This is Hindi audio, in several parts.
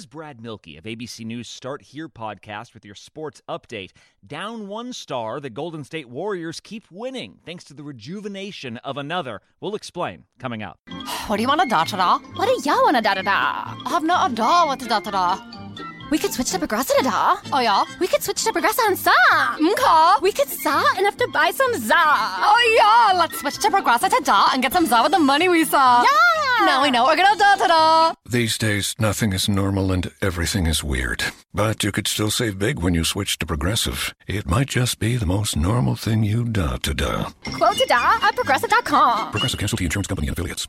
is Brad Milkey of ABC News Start Here podcast with your sports update. Down one star, the Golden State Warriors keep winning thanks to the rejuvenation of another. We'll explain coming up. What do you want to da da da? What do you want to da da da? I've not a da what da da da. We could switch to Progressive da. Oh yeah. We could switch to Progressive and sa. Okay. We could sa enough to buy some za. Oh yeah. Let's switch to Progressive to da and get some za with the money we saw. Yeah. Now we know we're gonna da da da. These days, nothing is normal and everything is weird. But you could still save big when you switch to Progressive. It might just be the most normal thing you da to da. Quote to da at progressive.com. Progressive Casualty Insurance Company and affiliates.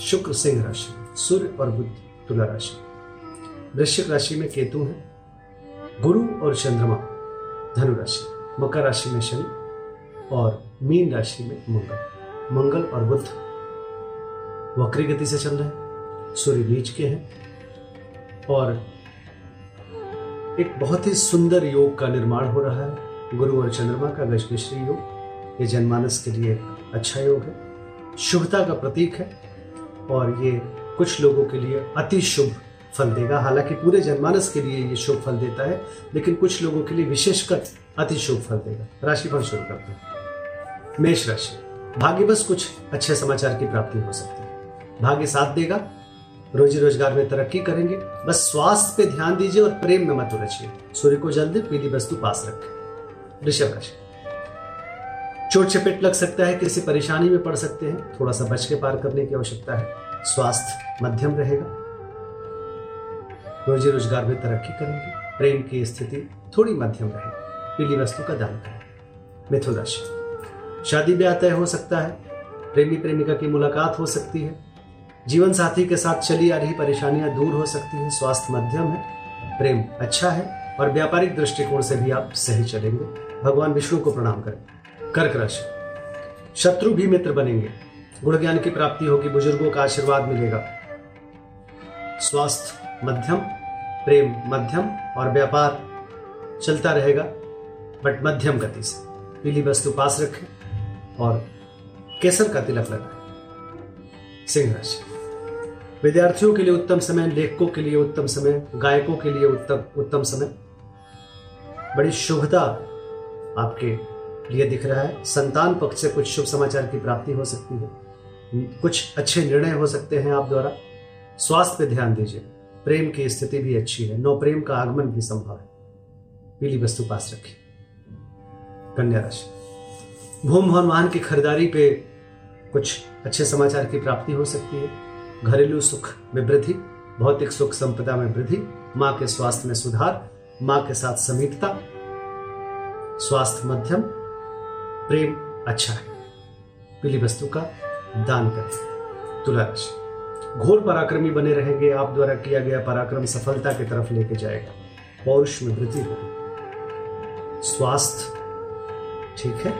शुक्र सिंह राशि, सूर्य और बुद्ध तुला राशि। वृश्चिक राशि में केतु है, गुरु और चंद्रमा, धनु राशि, मकर राशि में शनि और मीन राशि में मंगल। मंगल और बुद्ध वक्री गति से चल रहे हैं, सूर्य नीच के हैं और एक बहुत ही सुंदर योग का निर्माण हो रहा है। गुरु और चंद्रमा का गजकेश्री योग, ये जनमानस के लिए अच्छा योग है। शुभता का प्रतीक है। और ये कुछ लोगों के लिए अति शुभ फल देगा। हालाँकि पूरे जनमानस के लिए ये शुभ फल देता है, लेकिन कुछ लोगों के लिए विशेषकर अति शुभ फल देगा। राशि फल शुरू करते हैं। मेष राशि। भाग्य बस कुछ अच्छे समाचार की प्राप्ति हो सकती है। भाग्य साथ देगा, रोजी रोज़गार में तरक्की करेंगे। बस स्वास्थ्य पे ध्यान दीजिए और प्रेम में मत उलझिए। सूर्य को जल्दी पीली वस्तु पास रखें। वृषभ राशि। चोट चपेट लग सकता है, किसी परेशानी में पड़ सकते हैं। थोड़ा सा बच के पार करने की आवश्यकता है। स्वास्थ्य मध्यम रहेगा। रोजी रोज़गार में तरक्की करेंगे। प्रेम की स्थिति थोड़ी मध्यम रहेगी। पीली वस्तु का दान करें। मिथुन राशि। शादी ब्याह तय हो सकता है। प्रेमी प्रेमिका की मुलाकात हो सकती है। जीवन साथी के साथ चली आ रही परेशानियाँ दूर हो सकती हैं। स्वास्थ्य मध्यम है। प्रेम अच्छा है और व्यापारिक दृष्टिकोण से भी आप सही चलेंगे। भगवान विष्णु को प्रणाम करें। कर्क राशि। शत्रु भी मित्र बनेंगे। गुण ज्ञान की प्राप्ति होगी, बुज़ुर्गों का आशीर्वाद मिलेगा। स्वास्थ्य मध्यम, प्रेम मध्यम और व्यापार चलता रहेगा बट मध्यम गति से। पीली वस्तु पास रखें और केसर का तिलक लगाएँ। सिंह राशि। विद्यार्थियों के लिए उत्तम समय, लेखकों के लिए उत्तम समय, गायकों के लिए उत्तम उत्तम समय। बड़ी शुभता आपके लिए दिख रहा है, संतान पक्ष से कुछ शुभ समाचार की प्राप्ति हो सकती है। कुछ अच्छे निर्णय हो सकते हैं आप द्वारा। स्वास्थ्य पे ध्यान दीजिए। प्रेम की स्थिति भी अच्छी है, नौ प्रेम का आगमन भी संभव है। पीली वस्तु पास रखिए। कन्या राशि। भूम भवन वाहन की खरीदारी पे कुछ अच्छे समाचार की प्राप्ति हो सकती है। घरेलू सुख में वृद्धि, भौतिक सुख संपदा में वृद्धि, माँ के स्वास्थ्य में सुधार, माँ के साथ समीपता, स्वास्थ्य मध्यम प्रेम अच्छा है। पीली वस्तु का दान करें। तुला राशि घोर पराक्रमी बने रहेंगे। आप द्वारा किया गया पराक्रम सफलता की तरफ़ लेके जाएगा। पौरुष में वृद्धि होगी। स्वास्थ्य ठीक है।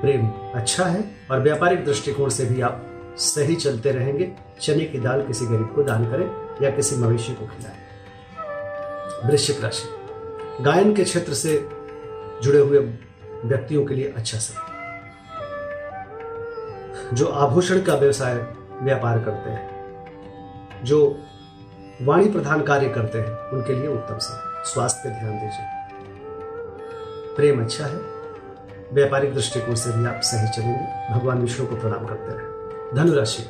प्रेम अच्छा है और व्यापारिक दृष्टिकोण से भी आप सही चलते रहेंगे। चने की दाल किसी गरीब को दान करें या किसी मवेशी को खिलाएँ। वृश्चिक राशि। गायन के क्षेत्र से जुड़े हुए व्यक्तियों के लिए अच्छा समय जो आभूषण का व्यवसाय व्यापार करते हैं, जो वाणी प्रधान कार्य करते हैं, उनके लिए उत्तम समय स्वास्थ्य पे ध्यान दीजिए। प्रेम अच्छा है। व्यापारिक दृष्टिकोण से भी आप सही चलेंगे। भगवान विष्णु को प्रणाम करते रहे। धनुराशि।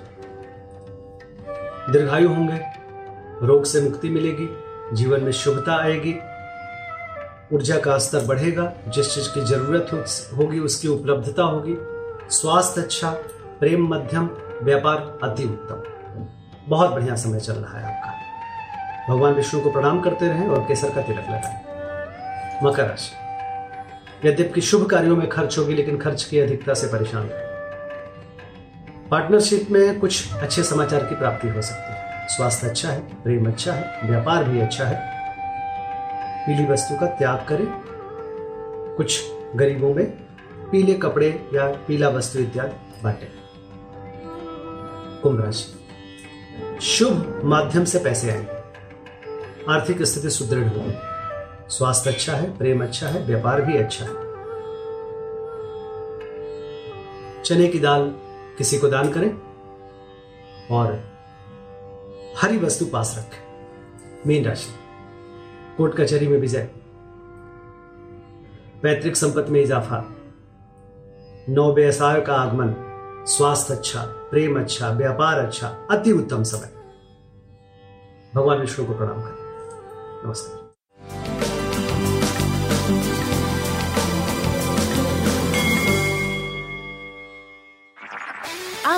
दीर्घायु होंगे। रोग से मुक्ति मिलेगी। जीवन में शुभता आएगी। ऊर्जा का स्तर बढ़ेगा, जिस चीज़ की ज़रूरत होगी, उसकी उपलब्धता होगी। स्वास्थ्य अच्छा प्रेम मध्यम, व्यापार अति उत्तम। बहुत बढ़िया समय चल रहा है आपका। भगवान विष्णु को प्रणाम करते रहें और केसर का तिलक लगाएँ। मकर राशि। यद्यपि शुभ कार्यों में खर्च होगी, लेकिन खर्च की अधिकता से परेशान रहें। पार्टनरशिप में कुछ अच्छे समाचार की प्राप्ति हो सकती है। स्वास्थ्य अच्छा है, प्रेम अच्छा है, व्यापार भी अच्छा है। पीली वस्तु का त्याग करें। कुछ गरीबों में पीले कपड़े या पीला वस्तु इत्यादि बांटे। कुंभ राशि। शुभ माध्यम से पैसे आएँगे आर्थिक स्थिति सुदृढ़ होगी स्वास्थ्य अच्छा है, प्रेम अच्छा है, व्यापार भी अच्छा है। चने की दाल किसी को दान करें और हरी वस्तु पास रखें। मीन राशि। कोर्ट कचहरी में विजय पैतृक संपत्ति में इजाफा। नौ व्यवसाय का आगमन। स्वास्थ्य अच्छा प्रेम अच्छा व्यापार अच्छा अति उत्तम समय। भगवान विष्णु को प्रणाम करें। नमस्कार।